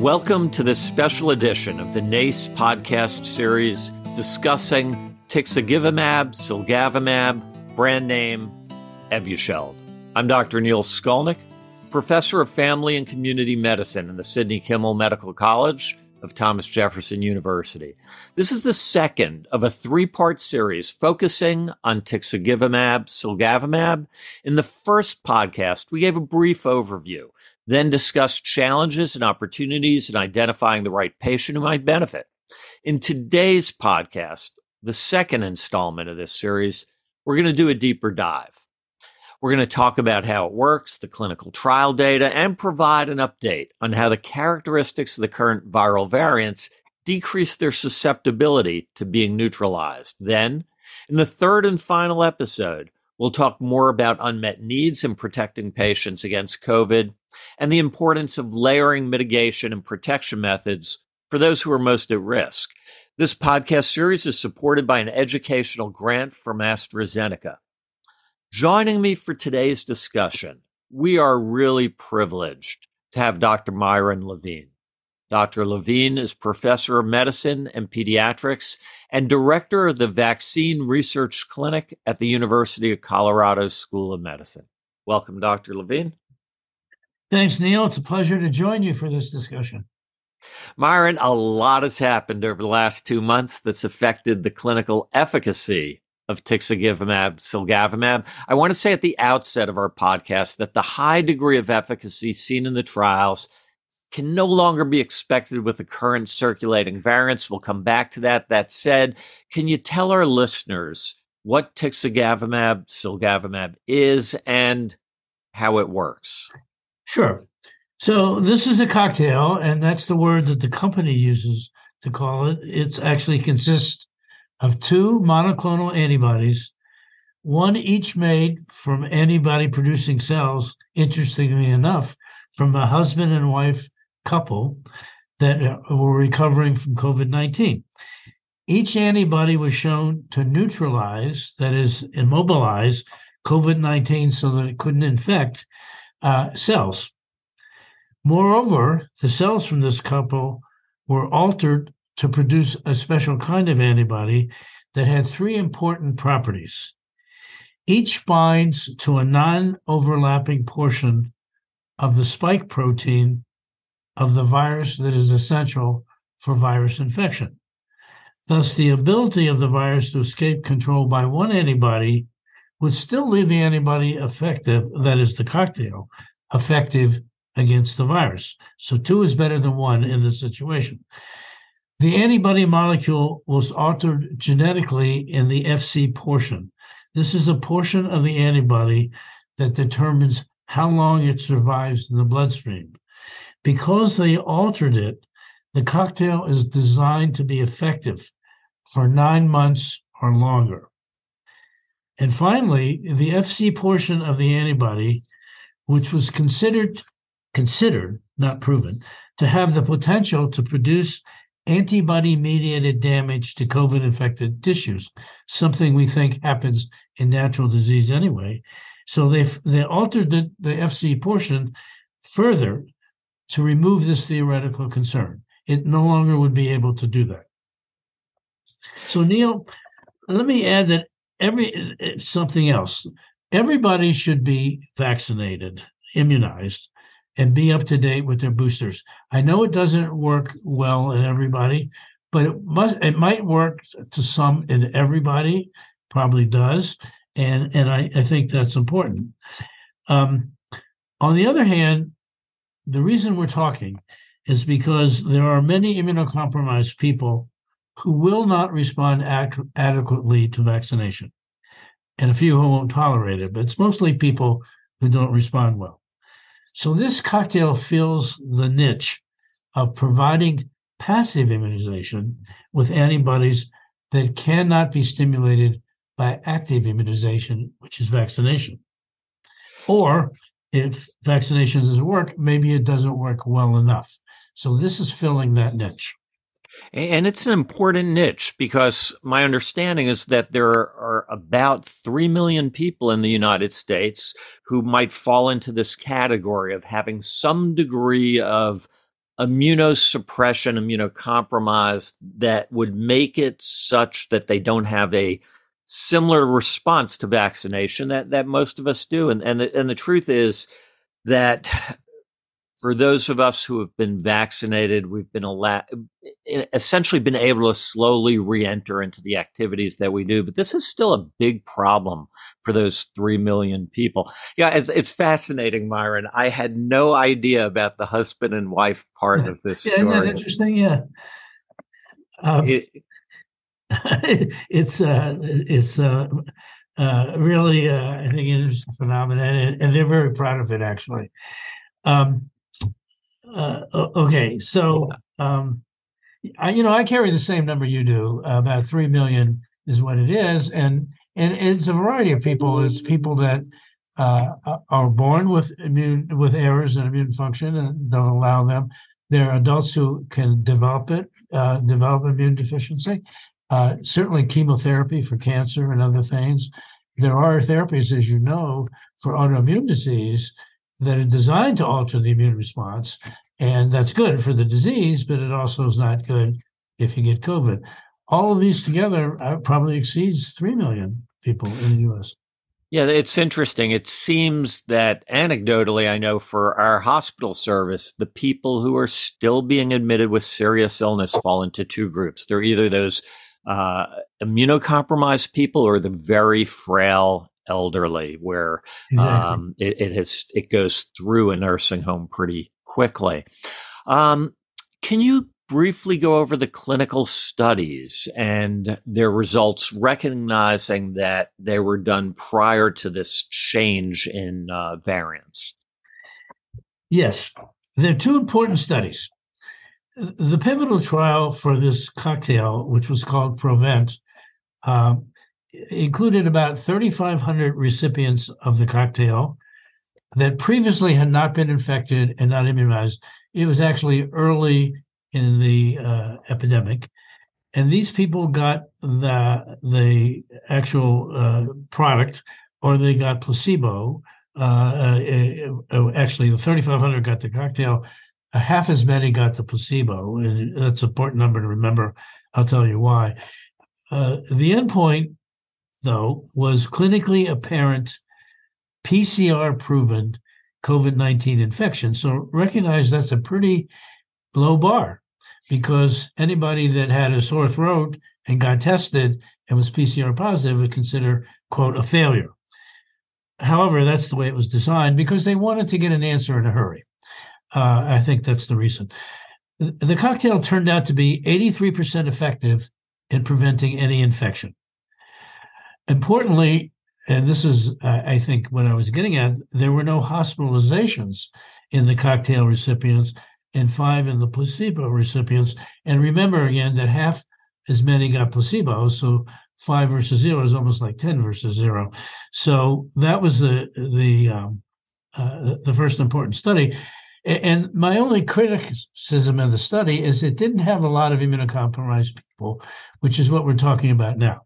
Welcome to this special edition of the NACE podcast series discussing tixagevimab, cilgavimab, brand name Evusheld. I'm Dr. Neil Skolnik, professor of family and community medicine in the Sidney Kimmel Medical College of Thomas Jefferson University. This is the second of a three part series focusing on tixagevimab, cilgavimab. In the first podcast, we gave a brief overview, then discuss challenges and opportunities in identifying the right patient who might benefit. In today's podcast, the second installment of this series, we're going to do a deeper dive. We're going to talk about how it works, the clinical trial data, and provide an update on how the characteristics of the current viral variants decrease their susceptibility to being neutralized. Then, in the third and final episode, we'll talk more about unmet needs in protecting patients against COVID and the importance of layering mitigation and protection methods for those who are most at risk. This podcast series is supported by an educational grant from AstraZeneca. Joining me for today's discussion, we are really privileged to have Dr. Myron Levine. Dr. Levine is professor of medicine and pediatrics and director of the Vaccine Research Clinic at the University of Colorado School of Medicine. Welcome, Dr. Levine. Thanks, Neil. It's a pleasure to join you for this discussion. Myron, a lot has happened over the last two months that's affected the clinical efficacy of tixagevimab, cilgavimab. I want to say at the outset of our podcast that the high degree of efficacy seen in the trials can no longer be expected with the current circulating variants. We'll come back to that. That said, can you tell our listeners what tixagevimab, cilgavimab is and how it works? Sure. So this is a cocktail, and that's the word that the company uses to call it. It's actually consists of two monoclonal antibodies, one each made from antibody producing cells, interestingly enough, from a husband and wife couple that uh, were recovering from COVID 19. Each antibody was shown to neutralize, that is, immobilize COVID 19 so that it couldn't infect uh, cells. Moreover, the cells from this couple were altered to produce a special kind of antibody that had three important properties. Each binds to a non overlapping portion of the spike protein of the virus that is essential for virus infection. Thus, the ability of the virus to escape control by one antibody would still leave the antibody effective, that is, the cocktail, effective against the virus. So, two is better than one in this situation. The antibody molecule was altered genetically in the FC portion. This is a portion of the antibody that determines how long it survives in the bloodstream. Because they altered it, the cocktail is designed to be effective for nine months or longer. And finally, the FC portion of the antibody, which was considered considered, not proven, to have the potential to produce antibody mediated damage to COVID infected tissues, something we think happens in natural disease anyway. So they they altered the, the FC portion further to remove this theoretical concern. It no longer would be able to do that. So Neil, let me add that every something else. Everybody should be vaccinated, immunized and be up to date with their boosters. I know it doesn't work well in everybody, but it must it might work to some in everybody, probably does. And and I, I think that's important. Um, on the other hand, the reason we're talking is because there are many immunocompromised people who will not respond ac- adequately to vaccination, and a few who won't tolerate it. But it's mostly people who don't respond well. So this cocktail fills the niche of providing passive immunization with antibodies that cannot be stimulated by active immunization, which is vaccination. Or if vaccination doesn't work, maybe it doesn't work well enough. So this is filling that niche. And it's an important niche because my understanding is that there are about 3 million people in the United States who might fall into this category of having some degree of immunosuppression, immunocompromised that would make it such that they don't have a similar response to vaccination that, that most of us do. And, and, the, and the truth is that for those of us who have been vaccinated, we've been allowed, essentially been able to slowly re-enter into the activities that we do. But this is still a big problem for those three million people. Yeah, it's, it's fascinating, Myron. I had no idea about the husband and wife part of this yeah, story. Isn't that interesting? Yeah. Um, it, it's uh, it's uh, uh, really uh, I think an interesting phenomenon, and, and, they're very proud of it actually. Um, uh, okay, so um, I, you know, I carry the same number you do. About three million is what it is, and and it's a variety of people. It's people that uh, are born with immune with errors in immune function and don't allow them. There are adults who can develop it, uh, develop immune deficiency. Uh, certainly, chemotherapy for cancer and other things. There are therapies, as you know, for autoimmune disease that are designed to alter the immune response. And that's good for the disease, but it also is not good if you get COVID. All of these together uh, probably exceeds 3 million people in the US. Yeah, it's interesting. It seems that anecdotally, I know for our hospital service, the people who are still being admitted with serious illness fall into two groups. They're either those uh, immunocompromised people or the very frail elderly, where exactly. um, it, it, has it goes through a nursing home pretty quickly. Um, can you briefly go over the clinical studies and their results, recognizing that they were done prior to this change in uh, variants? Yes, there are two important studies. The pivotal trial for this cocktail, which was called Provent, uh, included about 3,500 recipients of the cocktail that previously had not been infected and not immunized. It was actually early in the uh, epidemic, and these people got the the actual uh, product, or they got placebo. Uh, uh, uh actually, the 3,500 got the cocktail. half as many got the placebo, and that's an important number to remember. I'll tell you why. Uh, the endpoint, though, was clinically apparent PCR proven COVID 19 infection. So recognize that's a pretty low bar because anybody that had a sore throat and got tested and was PCR positive would consider, quote, a failure. However, that's the way it was designed because they wanted to get an answer in a hurry. Uh, I think that's the reason. The cocktail turned out to be 83% effective in preventing any infection. Importantly, and this is, I think, what I was getting at. There were no hospitalizations in the cocktail recipients and five in the placebo recipients. And remember again that half as many got placebo. So five versus zero is almost like 10 versus zero. So that was the, the, um, uh, the first important study. And my only criticism of the study is it didn't have a lot of immunocompromised people, which is what we're talking about now.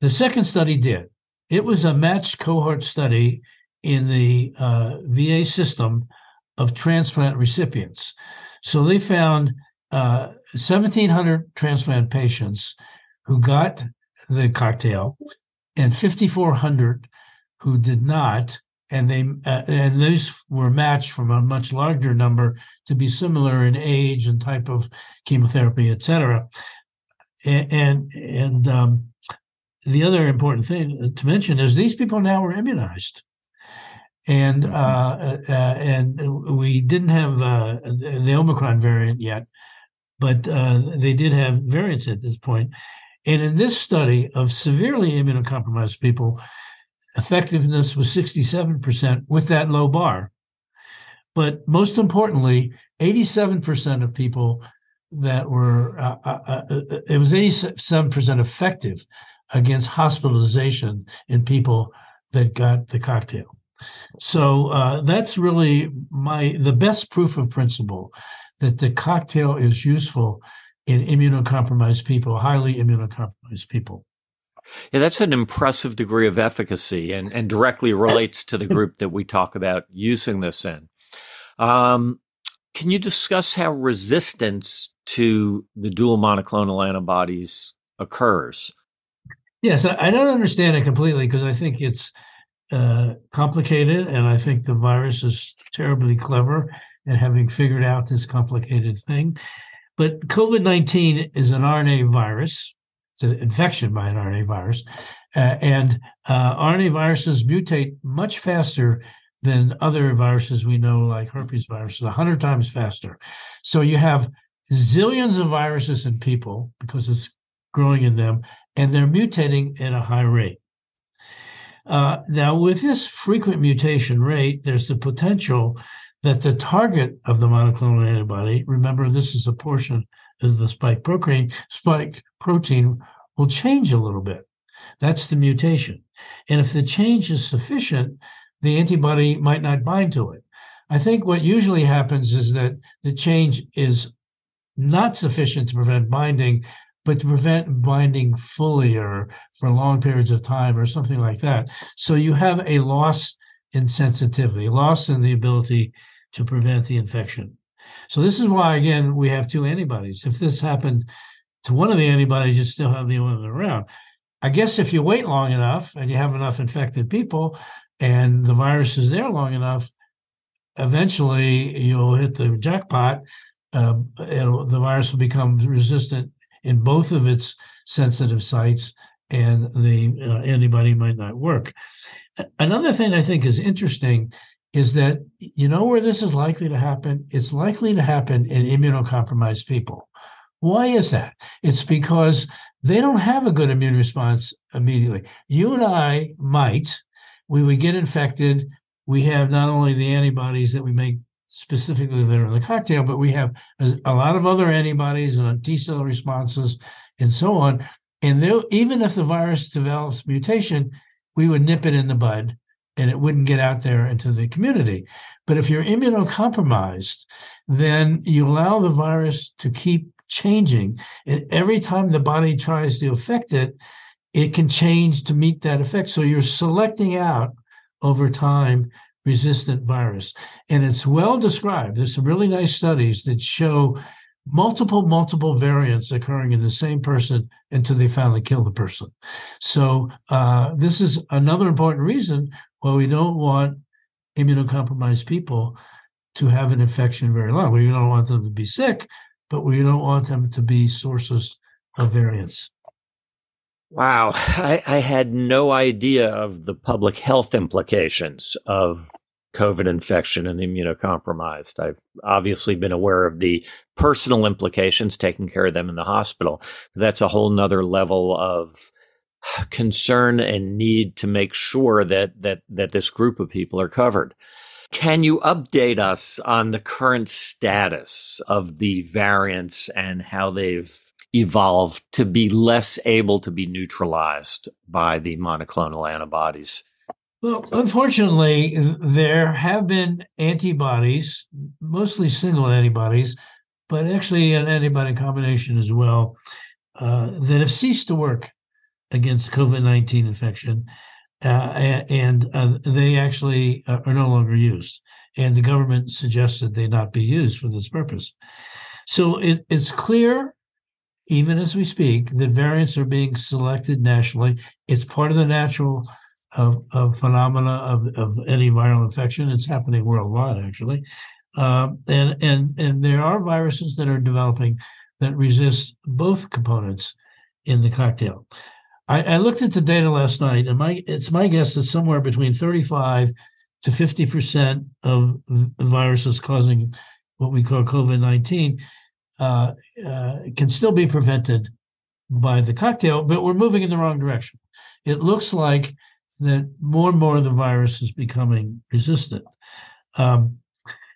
The second study did. It was a matched cohort study in the uh, VA system of transplant recipients. So they found uh, 1,700 transplant patients who got the cocktail and 5,400 who did not. And they uh, and those were matched from a much larger number to be similar in age and type of chemotherapy, et cetera. And and, and um, the other important thing to mention is these people now were immunized. And mm-hmm. uh, uh, and we didn't have uh, the Omicron variant yet, but uh, they did have variants at this point. And in this study of severely immunocompromised people, effectiveness was 67% with that low bar. But most importantly, 87% of people that were, uh, uh, it was 87% effective against hospitalization in people that got the cocktail. So uh, that's really my the best proof of principle that the cocktail is useful in immunocompromised people, highly immunocompromised people. Yeah, that's an impressive degree of efficacy and, and directly relates to the group that we talk about using this in. Um, Can you discuss how resistance to the dual monoclonal antibodies occurs? Yes, I, don't understand it completely because I think it's uh, complicated, and I think the virus is terribly clever at having figured out this complicated thing. But COVID 19 is an RNA virus, it's an infection by an RNA virus. Uh, and uh, RNA viruses mutate much faster than other viruses we know, like herpes viruses, 100 times faster. So you have zillions of viruses in people because it's growing in them, and they're mutating at a high rate. Uh, now, with this frequent mutation rate, there's the potential that the target of the monoclonal antibody, remember, this is a portion of the spike protein, spike protein will change a little bit. That's the mutation. And if the change is sufficient, the antibody might not bind to it. I think what usually happens is that the change is not sufficient to prevent binding, but to prevent binding fully or for long periods of time or something like that. So you have a loss in sensitivity, loss in the ability to prevent the infection. So this is why, again, we have two antibodies. If this happened to one of the antibodies, you still have the other one around. I guess if you wait long enough and you have enough infected people and the virus is there long enough, eventually you'll hit the jackpot. Uh, the virus will become resistant in both of its sensitive sites, and the uh, antibody might not work. Another thing I think is interesting is that you know where this is likely to happen? It's likely to happen in immunocompromised people. Why is that? It's because they don't have a good immune response immediately. You and I might, we would get infected. We have not only the antibodies that we make specifically that are in the cocktail, but we have a, lot of other antibodies and T cell responses and so on. And even if the virus develops mutation, we would nip it in the bud and it wouldn't get out there into the community. But if you're immunocompromised, then you allow the virus to keep changing. And every time the body tries to affect it, it can change to meet that effect. So you're selecting out over time resistant virus. And it's well described. There's some really nice studies that show multiple, multiple variants occurring in the same person until they finally kill the person. So uh, this is another important reason why we don't want immunocompromised people to have an infection very long. We don't want them to be sick, but we don't want them to be sources of variants. Wow, I, I, had no idea of the public health implications of COVID infection and the immunocompromised. I've obviously been aware of the personal implications, taking care of them in the hospital. That's a whole nother level of concern and need to make sure that that that this group of people are covered. Can you update us on the current status of the variants and how they've evolved to be less able to be neutralized by the monoclonal antibodies? Well, unfortunately, there have been antibodies, mostly single antibodies, but actually an antibody combination as well, uh, that have ceased to work against COVID 19 infection and uh, they actually uh, are no longer used. And the government suggested they not be used for this purpose. So it, it's clear, even as we speak, that variants are being selected nationally. It's part of the natural phenomena of, of any viral infection. It's happening worldwide, actually. Um, and and and there are viruses that are developing that resist both components in the cocktail. I, I, looked at the data last night, and my it's my guess that somewhere between 35 to 50 percent of viruses causing what we call COVID 19 uh, uh, can still be prevented by the cocktail, but we're moving in the wrong direction. It looks like that more and more of the virus is becoming resistant. Um,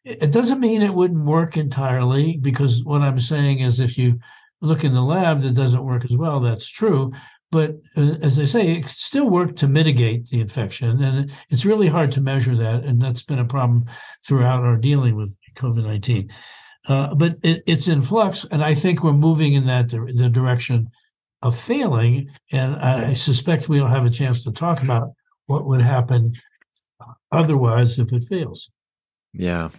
it doesn't mean it wouldn't work entirely, because what I'm saying is if you look in the lab that doesn't work as well, that's true. But uh, as I say, it still worked to mitigate the infection. And it's really hard to measure that. And that's been a problem throughout our dealing with COVID 19. Uh, but it, it's in flux. And I think we're moving in that the direction of failing. And I suspect we'll have a chance to talk about what would happen otherwise if it fails. Yeah.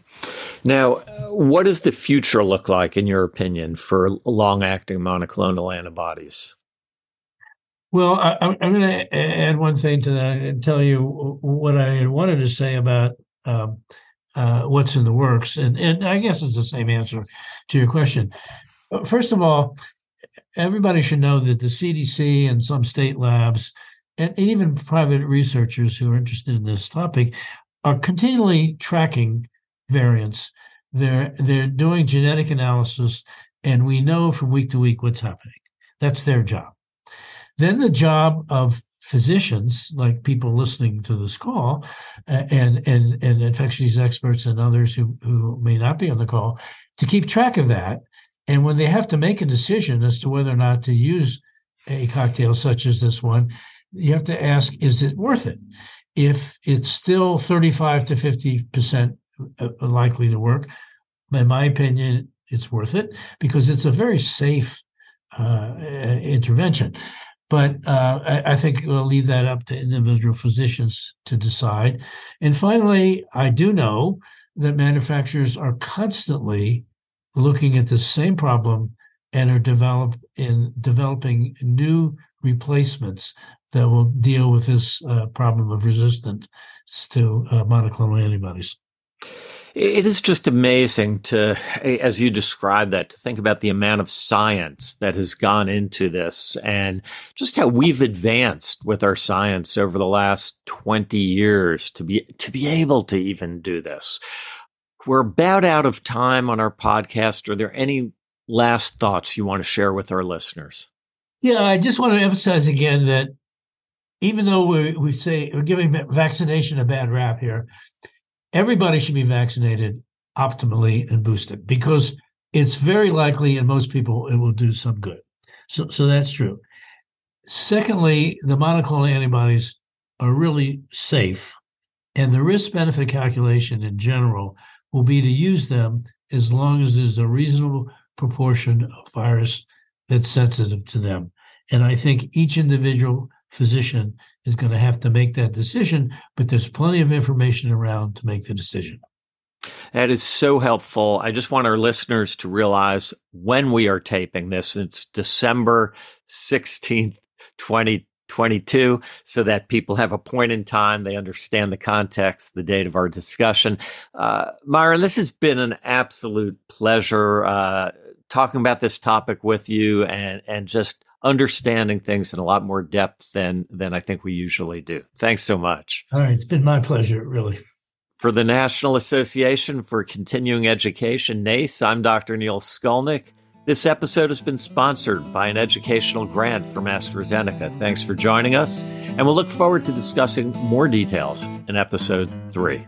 Now, what does the future look like, in your opinion, for long acting monoclonal antibodies? Well, I, am going to add one thing to that and tell you what I wanted to say about um, uh, what's in the works. And, and I guess it's the same answer to your question. First of all, everybody should know that the CDC and some state labs and, and even private researchers who are interested in this topic are continually tracking variants. They're they're doing genetic analysis, and we know from week to week what's happening. That's their job. Then the job of physicians, like people listening to this call, and and and infectious experts and others who who may not be on the call, to keep track of that. And when they have to make a decision as to whether or not to use a cocktail such as this one, you have to ask, is it worth it? If it's still 35 to 50% uh, likely to work, in my opinion, it's worth it because it's a very safe uh, intervention. But uh, I, I, think we'll leave that up to individual physicians to decide. And finally, I do know that manufacturers are constantly looking at the same problem and are develop in developing new replacements that will deal with this uh, problem of resistance to uh, monoclonal antibodies. It is just amazing to, as you describe that, to think about the amount of science that has gone into this and just how we've advanced with our science over the last 20 years to be, to be able to even do this. We're about out of time on our podcast. Are there any last thoughts you want to share with our listeners? Yeah, I just want to emphasize again that even though we, we say we're giving vaccination a bad rap here, everybody should be vaccinated optimally and boosted because it's very likely in most people it will do some good. So, so that's true. Secondly, the monoclonal antibodies are really safe, and the risk benefit calculation in general will be to use them as long as there's a reasonable proportion of virus that's sensitive to them. And I think each individual physician is going to have to make that decision, but there's plenty of information around to make the decision. That is so helpful. I just want our listeners to realize when we are taping this, it's December 16th, 2022, so that people have a point in time. They understand the context, the date of our discussion. Uh, Myron, this has been an absolute pleasure uh, talking about this topic with you and, and just understanding things in a lot more depth than than I think we usually do. Thanks so much. All right, it's been my pleasure, really. For the National Association for Continuing Education, NACE, I'm Dr. Neil Skolnik. This episode has been sponsored by an educational grant from AstraZeneca. Thanks for joining us, and we'll look forward to discussing more details in episode three.